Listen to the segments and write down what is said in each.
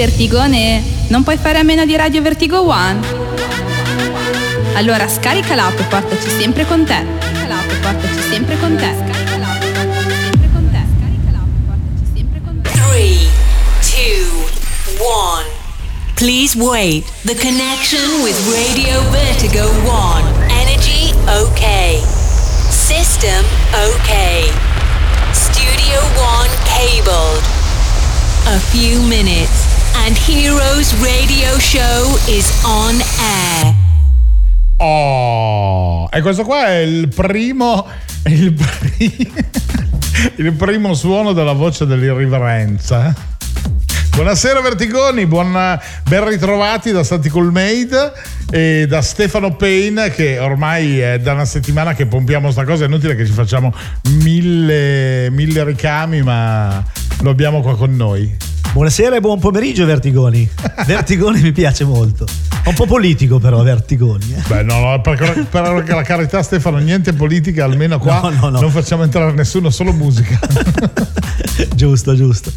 Vertigone, non puoi fare a meno di Radio Vertigo One? Allora scarica l'app e portaci sempre con te. Scarica l'app e portaci sempre con te. Scarica l'app e portaci sempre con te. Scarica l'app e portaci sempre con te. 3, 2, 1. Please wait. The connection with Radio Vertigo 1. Energy okay. System okay. Studio 1 cabled. A few minutes and Heroes Radio Show is on air. Oh, e questo qua è il primo. Il, pri- il primo suono della voce dell'irriverenza. Buonasera Vertigoni, buon, ben ritrovati da Santi Coolmade e da Stefano Payne che ormai è da una settimana che pompiamo sta cosa, è inutile che ci facciamo mille, mille ricami ma lo abbiamo qua con noi. Buonasera e buon pomeriggio Vertigoni. Vertigoni mi piace molto. Un po' politico però Vertigoni. Eh. Beh no, no per, per, la carità Stefano, niente politica, almeno qua no, no, no. non facciamo entrare nessuno, solo musica. giusto, giusto.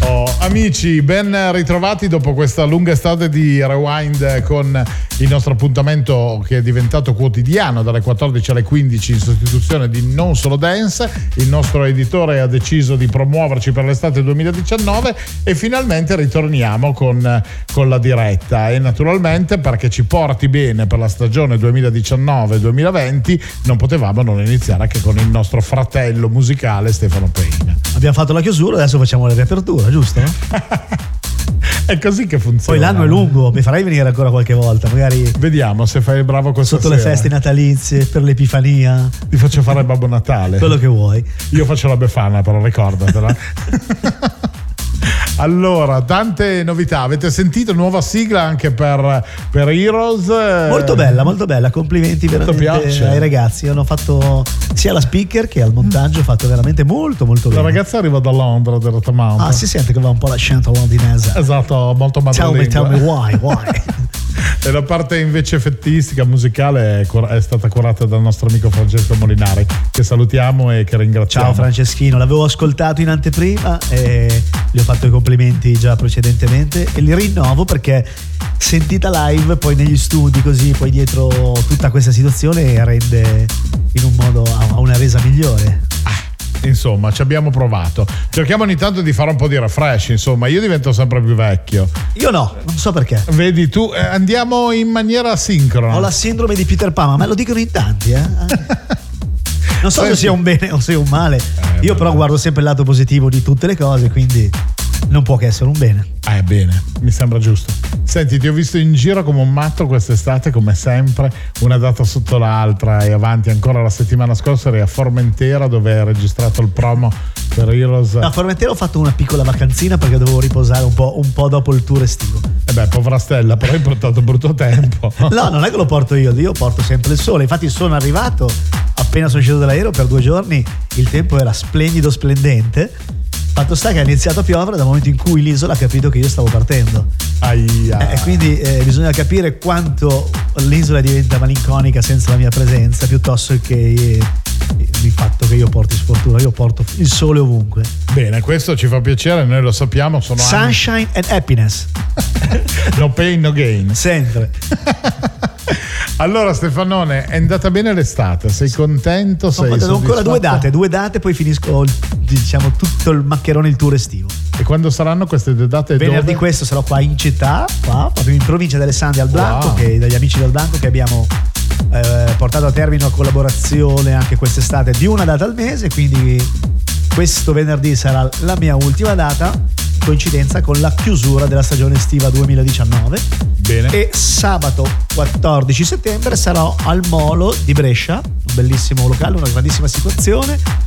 Oh, amici, ben ritrovati dopo questa lunga estate di Rewind con il nostro appuntamento che è diventato quotidiano dalle 14 alle 15 in sostituzione di Non Solo Dance. Il nostro editore ha deciso di promuoverci per l'estate 2019 e finalmente ritorniamo con, con la diretta e naturalmente perché ci porti bene per la stagione 2019-2020 non potevamo non iniziare anche con il nostro fratello musicale Stefano Payne. Abbiamo fatto la chiusura, adesso facciamo la riapertura, giusto? È così che funziona. Poi l'anno è lungo, mi farai venire ancora qualche volta, magari. Vediamo se fai il bravo questa Sotto sera. le feste natalizie, per l'Epifania. Ti faccio fare Babbo Natale. Quello che vuoi. Io faccio la Befana, però ricordatela. Allora, tante novità. Avete sentito nuova sigla anche per, per Heroes? Molto bella, molto bella. Complimenti veramente ai ragazzi. Hanno fatto sia la speaker che al montaggio. fatto veramente molto, molto bene. La ragazza arriva da Londra, da Rotamount. Ah, si sente che va un po' l'accento londinese. Esatto, molto madrelingua. Tell me, tell me why, why. e la parte invece effettistica, musicale è, cur- è, stata curata dal nostro amico Francesco Molinari, che salutiamo e che ringraziamo. Ciao Franceschino, l'avevo ascoltato in anteprima e gli ho fatto i complimenti già precedentemente e li rinnovo perché sentita live poi negli studi così poi dietro tutta questa situazione rende in un modo a una resa migliore insomma ci abbiamo provato. Cerchiamo ogni tanto di fare un po' di refresh insomma. Io divento sempre più vecchio. Io no non so perché. Vedi tu eh, andiamo in maniera sincrona. Ho la sindrome di Peter Pan ma me lo dicono in tanti eh. Non so Senti. se sia un bene o sia un male. Eh, io però guardo sempre il lato positivo di tutte le cose quindi non può che essere un bene. Eh, bene, mi sembra giusto. Senti, ti ho visto in giro come un matto quest'estate, come sempre, una data sotto l'altra e avanti ancora la settimana scorsa eri a Formentera dove hai registrato il promo per Heroes. A Formentera ho fatto una piccola vacanzina perché dovevo riposare un po', un po dopo il tour estivo. E eh beh, povera Stella, però hai portato brutto tempo. no, non è che lo porto io, io porto sempre il sole. Infatti sono arrivato, appena sono sceso dall'aereo per due giorni, il tempo era splendido, splendente Fatto sta che ha iniziato a piovere dal momento in cui l'isola ha capito che io stavo partendo. Aia. E quindi eh, bisogna capire quanto l'isola diventa malinconica senza la mia presenza, piuttosto che eh, il fatto che io porti sfortuna, io porto il sole ovunque. Bene, questo ci fa piacere, noi lo sappiamo. Sono Sunshine anni... and happiness. no pain, no gain. Sempre. Allora Stefanone, è andata bene l'estate, sei contento? Sei Ho ancora due date, due date poi finisco diciamo tutto il maccherone il tour estivo. E quando saranno queste due date? Venerdì dove? questo sarò qua in città, qua, proprio in provincia dell'Alessandria al Blanco, wow. che, dagli amici del Blanco che abbiamo eh, portato a termine una collaborazione anche quest'estate di una data al mese, quindi questo venerdì sarà la mia ultima data coincidenza con la chiusura della stagione estiva 2019. Bene. E sabato 14 settembre sarò al Molo di Brescia, un bellissimo locale, una grandissima situazione.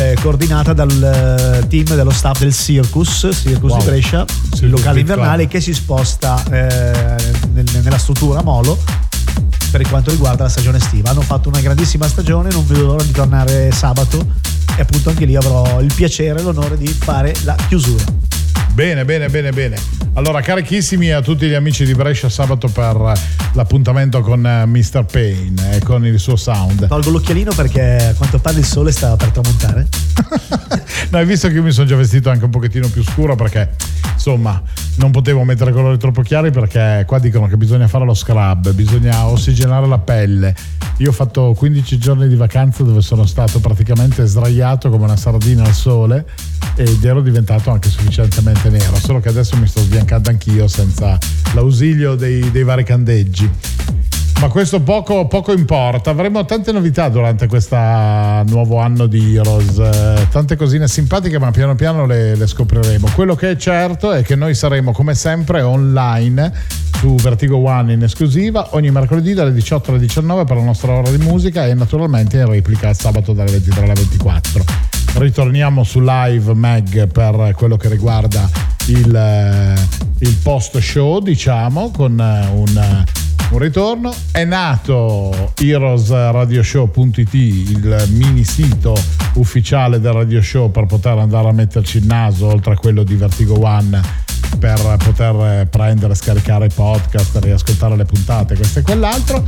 Eh, coordinata dal eh, team dello staff del Circus, Circus wow. di Brescia, Circus il locale invernale che si sposta eh, nel, nella struttura Molo per quanto riguarda la stagione estiva. Hanno fatto una grandissima stagione, non vedo l'ora di tornare sabato e appunto anche lì avrò il piacere e l'onore di fare la chiusura. Bene, bene, bene, bene. Allora, carichissimi a tutti gli amici di Brescia sabato per l'appuntamento con eh, Mr. Payne e con il suo sound. Tolgo l'occhialino perché a quanto pare il sole stava per tramontare. no, hai visto che io mi sono già vestito anche un pochettino più scuro perché, insomma, non potevo mettere colori troppo chiari perché qua dicono che bisogna fare lo scrub, bisogna ossigenare la pelle. Io ho fatto 15 giorni di vacanza dove sono stato praticamente sdraiato come una sardina al sole ed ero diventato anche sufficientemente nero, solo che adesso mi sto sbiancando anch'io senza l'ausilio dei, dei vari candeggi. Ma questo poco, poco, importa, avremo tante novità durante questo nuovo anno di Heroes, eh, tante cosine simpatiche ma piano piano le, le, scopriremo. Quello che è certo è che noi saremo come sempre online su Vertigo One in esclusiva ogni mercoledì dalle 18 alle 19 per la nostra ora di musica e naturalmente in replica sabato dalle 23 alle 24. Ritorniamo su live Mag per quello che riguarda il, eh, il post show diciamo con eh, un un ritorno. È nato heroesradioshow.it, il mini sito ufficiale del radio show per poter andare a metterci il naso oltre a quello di Vertigo One per poter prendere, scaricare i podcast, riascoltare le puntate, questo e quell'altro.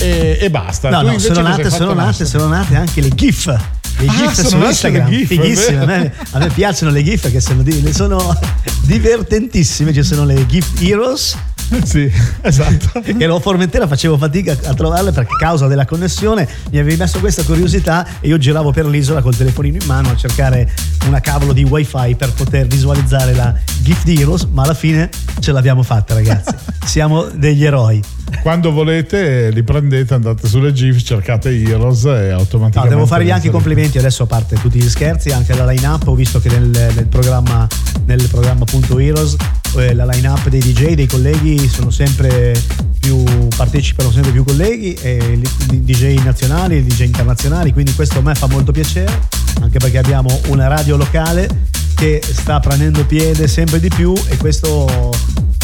E, e basta. No, no, sono nate, sono, nate, sono nate anche le GIF le ah, GIF su Instagram, GIF, fighissime. A me, a me, piacciono le GIF che sono, sono divertentissime. Ci sono le GIF Heroes sì, esatto. che ero a Formentera facevo fatica a trovarle perché a causa della connessione mi avevi messo questa curiosità e io giravo per l'isola col telefonino in mano a cercare una cavolo di wifi per poter visualizzare la Gift Heroes, ma alla fine ce l'abbiamo fatta ragazzi. Siamo degli eroi. Quando volete li prendete, andate sulle GIF, cercate Heroes e automaticamente... No, devo fargli anche i complimenti adesso a parte tutti gli scherzi, anche la line up, ho visto che nel, nel programma, nel programma appunto Heroes eh, la line up dei DJ, dei colleghi sono sempre più, partecipano sempre più colleghi, e i DJ nazionali, i DJ internazionali, quindi questo a me fa molto piacere, anche perché abbiamo una radio locale che sta prendendo piede sempre di più e questo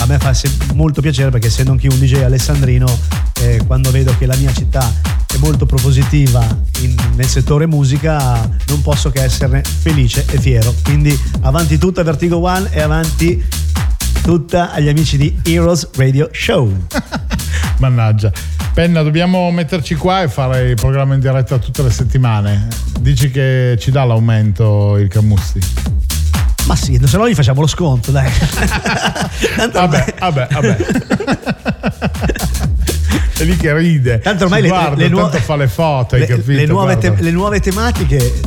a me fa molto piacere perché essendo anche un DJ alessandrino, eh, quando vedo che la mia città è molto propositiva in, nel settore musica, non posso che esserne felice e fiero. Quindi avanti tutta Vertigo One e avanti tutta agli amici di Heroes Radio Show. Mannaggia. Penna, dobbiamo metterci qua e fare il programma in diretta tutte le settimane. Dici che ci dà l'aumento il Camussi? Ma sì, se no gli facciamo lo sconto, dai. vabbè, vabbè, vabbè. è lì che ride. Tanto ormai le, guarda, le, nuove, fa le foto, le, capito, le, nuove te, le, nuove tematiche,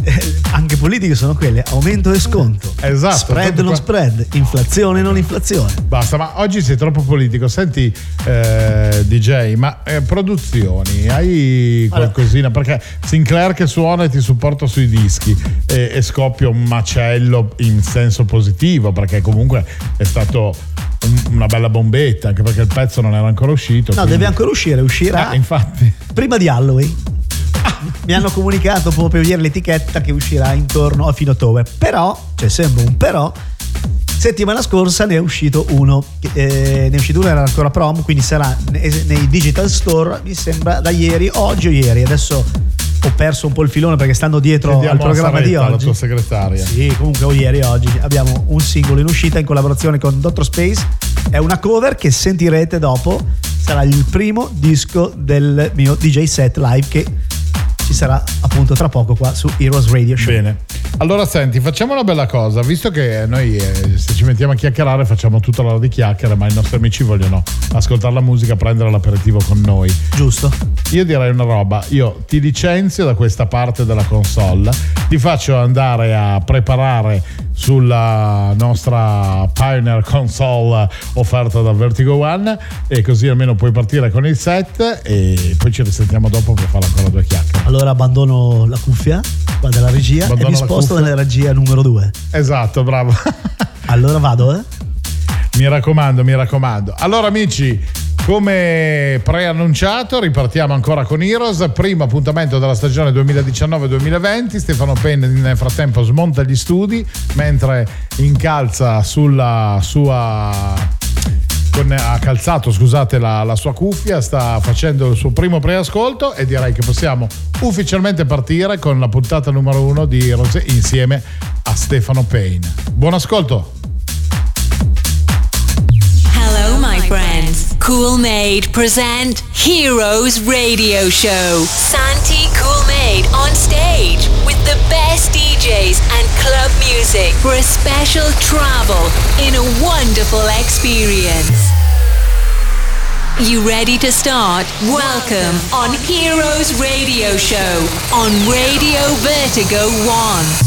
anche politiche, sono quelle: aumento e sconto. Esatto. Spread non qua... spread, inflazione non inflazione. Basta, ma oggi sei troppo politico. Senti, eh, DJ, ma eh, produzioni, hai qualcosina? Perché Sinclair che suona e ti supporta sui dischi e, e scoppia un macello in senso positivo, perché comunque è stato una bella bombetta, anche perché il pezzo non era ancora uscito. No, quindi... deve ancora uscire, uscirà. Eh, infatti. Prima di Halloween. Mi hanno comunicato proprio ieri l'etichetta che uscirà intorno a fine ottobre. Però, c'è sempre un però, settimana scorsa ne è uscito uno. Eh, ne è uscito uno, era ancora prom, quindi sarà nei digital store, mi sembra, da ieri, oggi o ieri. Adesso ho perso un po' il filone perché stando dietro al programma di oggi. la tua segretaria. Sì, comunque o ieri oggi abbiamo un singolo in uscita in collaborazione con Dr. Space. È una cover che sentirete dopo. Sarà il primo disco del mio DJ set live che ci sarà appunto tra poco qua su Heroes Radio Show. Bene. Allora senti, facciamo una bella cosa, visto che noi eh, se ci mettiamo a chiacchierare facciamo tutta l'ora di chiacchiere, ma i nostri amici vogliono ascoltare la musica, prendere l'aperitivo con noi. Giusto. Io direi una roba, io ti licenzio da questa parte della console, ti faccio andare a preparare sulla nostra Pioneer console offerta da Vertigo One e così almeno puoi partire con il set e poi ci risentiamo dopo per fare ancora due chiacchiere. Allora abbandono la cuffia qua della regia abbandono e mi sposto nella regia numero due. Esatto, bravo. allora vado, eh? Mi raccomando, mi raccomando. Allora amici, come preannunciato, ripartiamo ancora con Heroes, primo appuntamento della stagione 2019-2020. Stefano Penn nel frattempo smonta gli studi mentre incalza sulla sua con, ha calzato scusate, la, la, sua cuffia, sta facendo il suo primo preascolto e direi che possiamo ufficialmente partire con la puntata numero uno di Rosé insieme a Stefano Payne. Buon ascolto! friends. Cool Made present Heroes Radio Show. Santi On stage with the best DJs and club music for a special travel in a wonderful experience. You ready to start? Welcome on Heroes Radio Show on Radio Vertigo 1.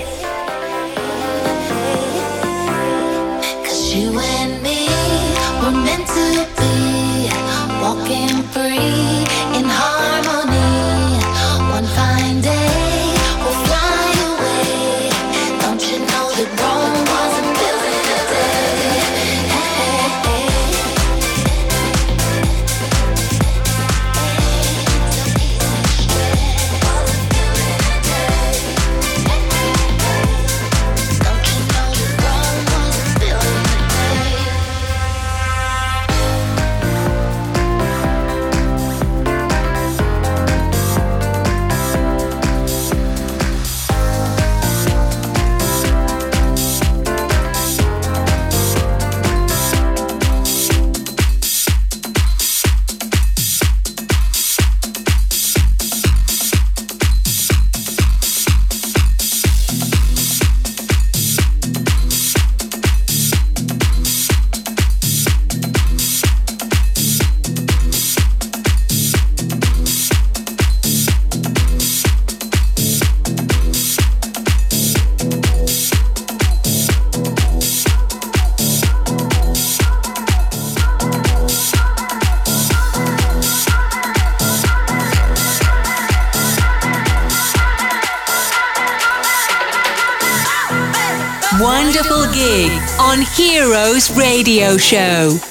Radio Show.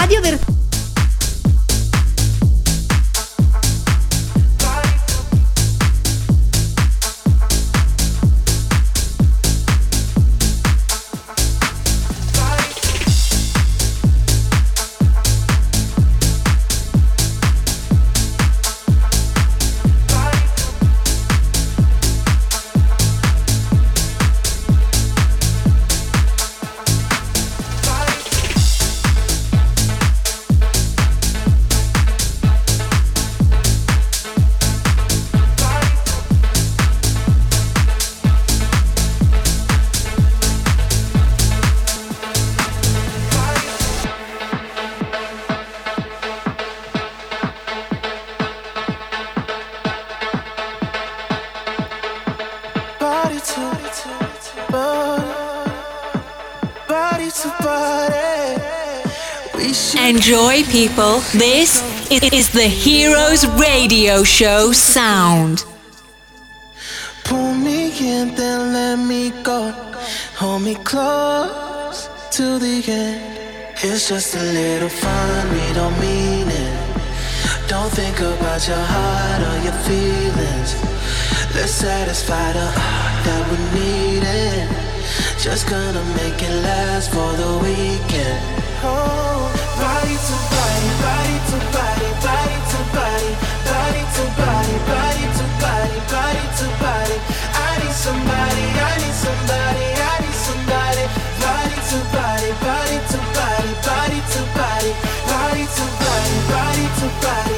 Radio del Oh, Enjoy, people. This is the Heroes Radio Show sound. Pull me in, then let me go. Hold me close to the end. It's just a little fun, we don't mean it. Don't think about your heart or your feelings. Let's satisfy the that we need it. Just gonna make it last for the weekend. Oh body to body, body to body, body to body, body to body, body to body, body to body. I need somebody, I need somebody, I need somebody. Body to body, body to body, body to body, body to body, body to body,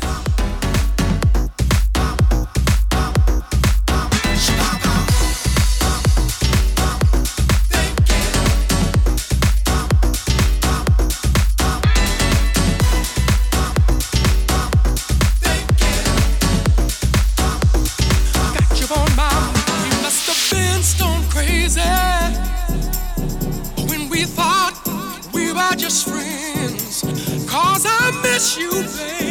miss you, baby.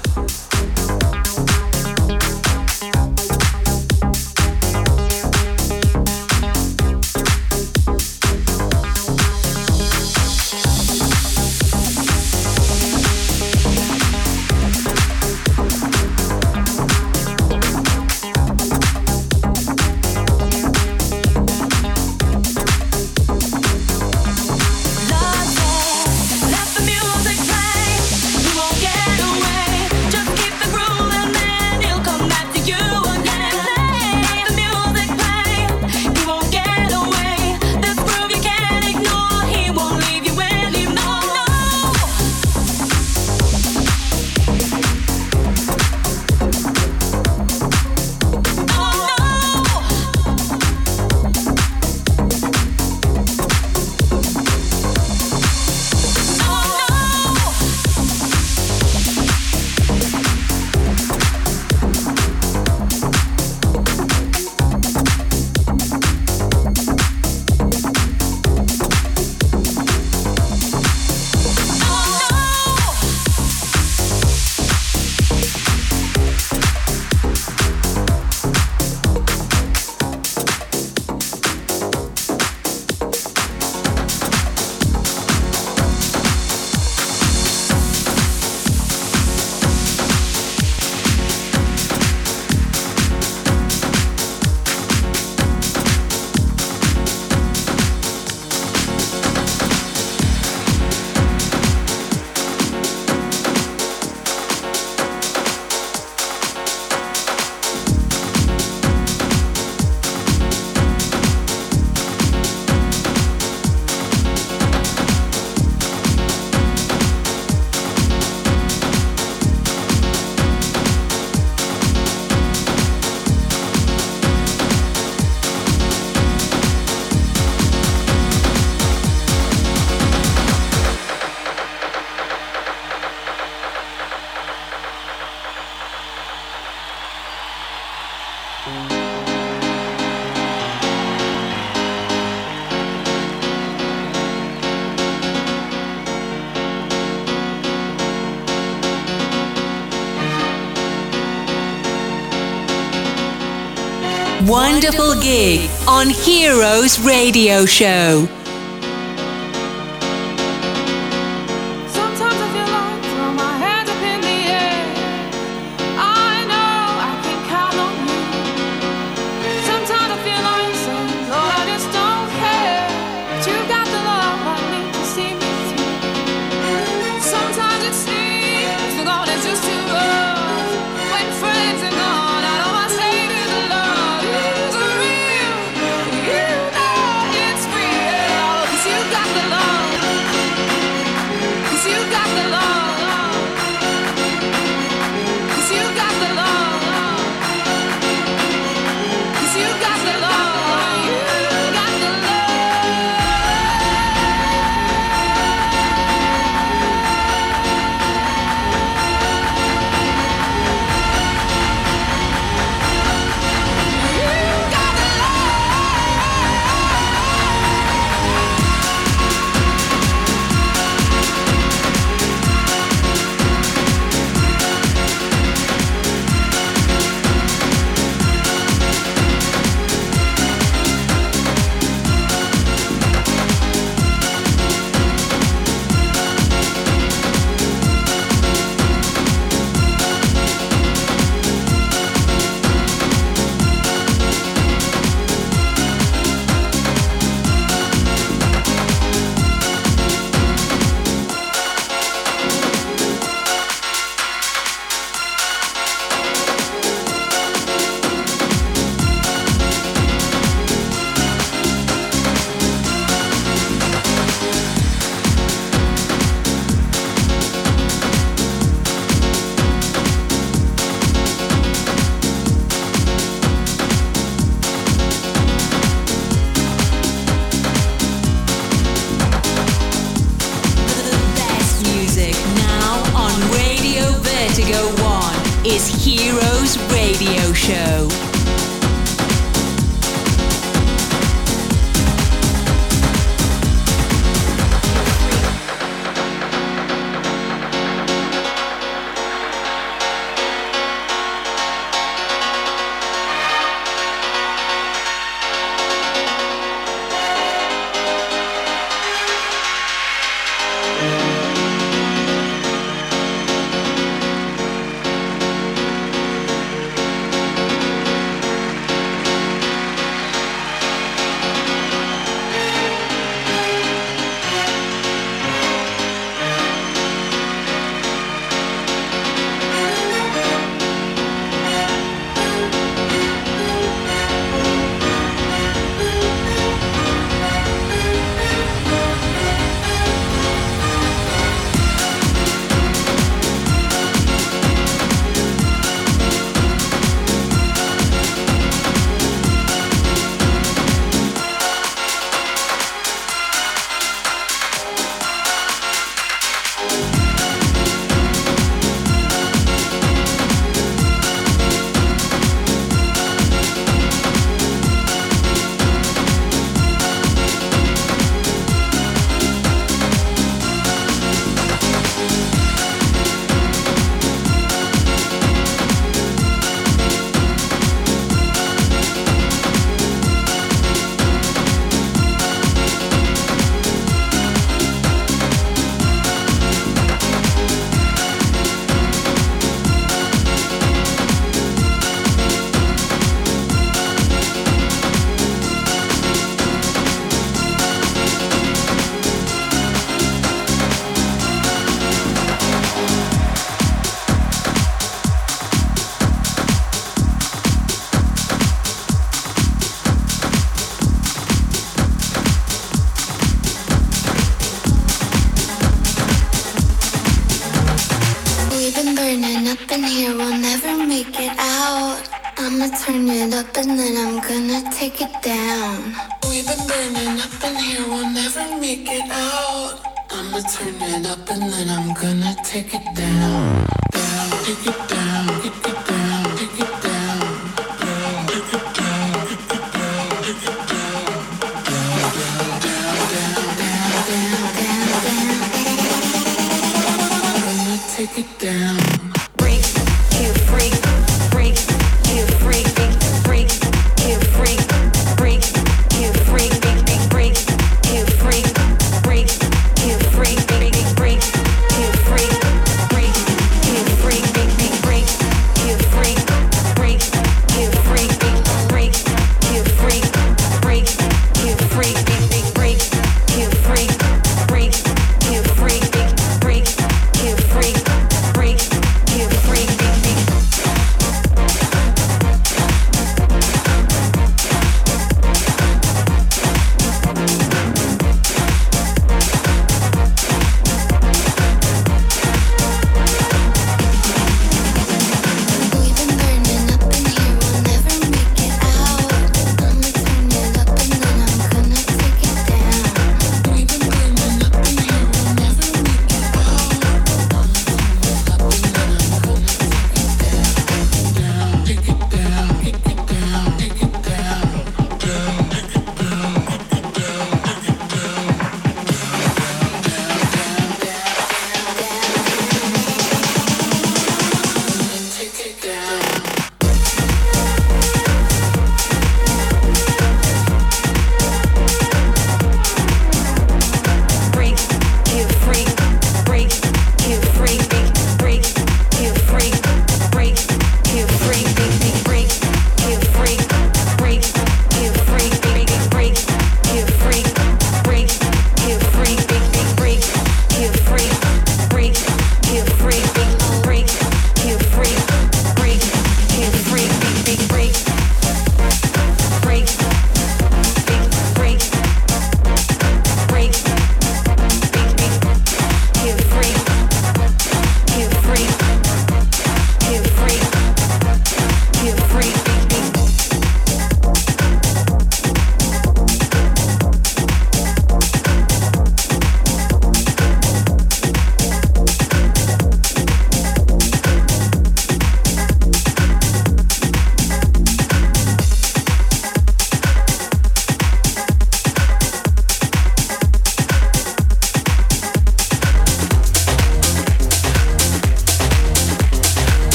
Gig on Heroes Radio Show. is Heroes Radio Show.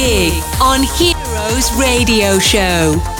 Gig on Heroes Radio Show.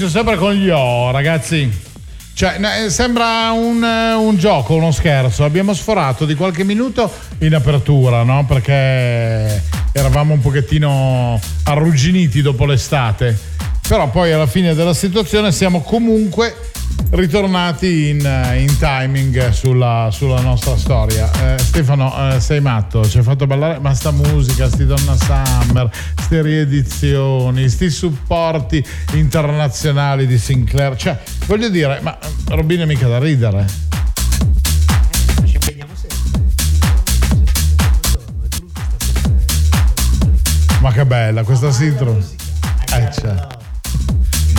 Inizio sempre con gli O, ragazzi. Cioè, ne- sembra un, eh, un gioco, uno scherzo. Abbiamo sforato di qualche minuto in apertura, no? Perché eravamo un pochettino arrugginiti dopo l'estate. Però poi alla fine della situazione siamo comunque ritornati in, eh, in timing sulla, sulla nostra storia. Eh, Stefano, eh, sei matto, ci hai fatto ballare, ma sta musica, sti Donna Summer, ste riedizioni, sti supporti internazionali di Sinclair. Cioè, voglio dire, ma Robin è mica da ridere. Ma che bella questa sintro. Eh, cioè.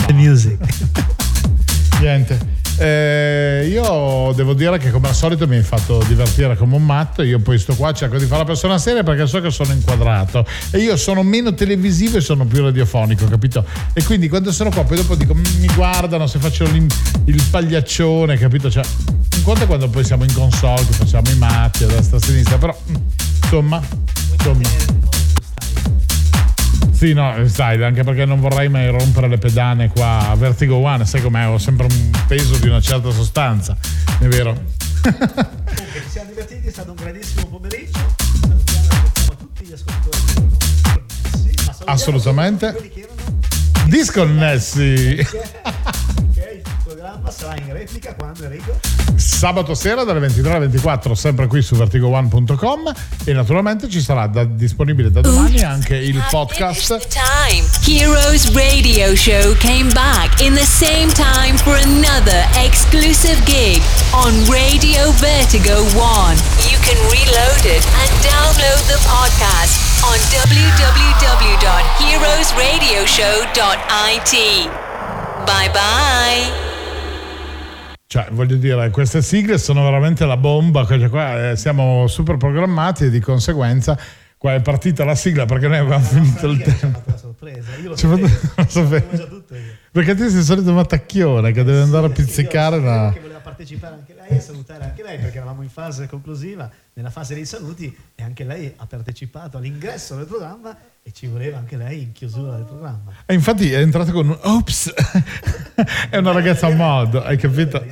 The music. Niente. Eh, io devo dire che come al solito mi hai fatto divertire come un matto. Io poi sto qua, cerco di fare la persona seria perché so che sono inquadrato. E io sono meno televisivo e sono più radiofonico, capito? E quindi quando sono qua, poi dopo dico, "Mm, mi guardano se faccio il pagliaccione, capito? Cioè, un conto è quando poi siamo in console, che facciamo i matti a destra a sinistra, però mm, insomma, insomma. Sì, no, sai, anche perché non vorrei mai rompere le pedane qua a Vertigo One, sai com'è, ho sempre un peso di una certa sostanza, è vero? Comunque, ci siamo divertiti, è stato un grandissimo pomeriggio. Salutiamo ringraziamo tutti gli ascoltatori salutiamo Assolutamente. Disconnessi! programma sarà in replica quando Enrico Sabato sera dalle 23 alle 24, sempre qui su vertigo1.com e naturalmente ci sarà da- disponibile da domani anche il podcast. Time. Heroes Radio Show came back in the same time for another exclusive gig on Radio Vertigo 1. You can reload it and download the podcast on www.heroesradioshow.it. Bye bye. Cioè, voglio dire, queste sigle sono veramente la bomba, cioè, qua, eh, siamo super programmati e di conseguenza qua è partita la sigla perché noi avevamo finito il tempo. la sorpresa. Io lo sapevo. lo sapevo. Perché te sei solito mattacchione che deve andare a pizzicare sapevo partecipare anche lei e salutare anche lei perché eravamo in fase conclusiva, nella fase dei saluti e anche lei ha partecipato all'ingresso del programma e ci voleva anche lei in chiusura del programma. E infatti è entrata con un ops, è una ragazza a mod, hai capito?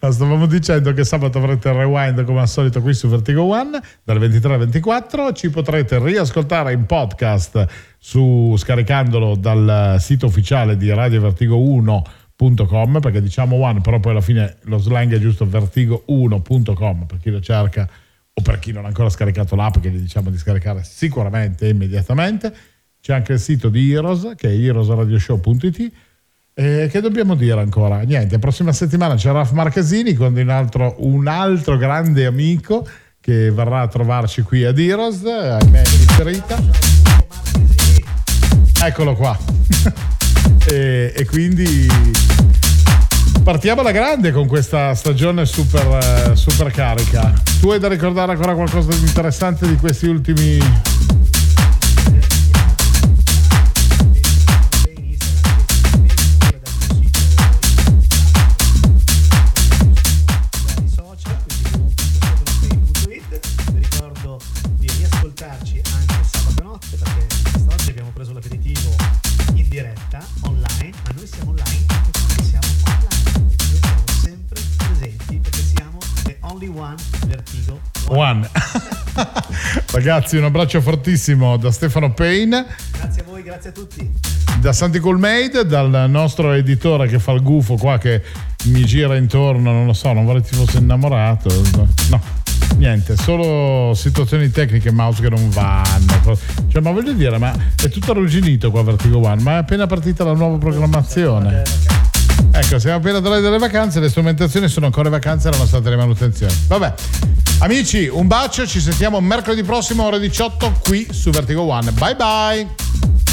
No, stavamo dicendo che sabato avrete il rewind come al solito qui su Vertigo One dalle 23 alle 24 ci potrete riascoltare in podcast su, scaricandolo dal sito ufficiale di radiovertigo1.com perché diciamo one però poi alla fine lo slang è giusto vertigo1.com per chi lo cerca o per chi non ha ancora scaricato l'app che gli diciamo di scaricare sicuramente e immediatamente c'è anche il sito di Heroes che è heroesradioshow.it e che dobbiamo dire ancora? Niente, la prossima settimana c'è Raf Marchesini con un altro, un altro grande amico che verrà a trovarci qui ad Heroes, ahimè è differita. Eccolo qua. e, e quindi partiamo alla grande con questa stagione super, eh, super carica. Tu hai da ricordare ancora qualcosa di interessante di questi ultimi Ragazzi, un abbraccio fortissimo da Stefano Payne. Grazie a voi, grazie a tutti. da Santi Coolmade, dal nostro editore che fa il gufo qua che mi gira intorno, non lo so, non vorrei ti fosse innamorato. No, niente, solo situazioni tecniche mouse che non vanno. Cioè, ma voglio dire, ma è tutto arrugginito qua Vertigo One, ma è appena partita la nuova programmazione. Ecco, siamo appena tornati dalle vacanze, le strumentazioni sono ancora in vacanza e erano state le manutenzioni. Vabbè, amici, un bacio, ci sentiamo mercoledì prossimo ore 18 qui su Vertigo One. Bye bye!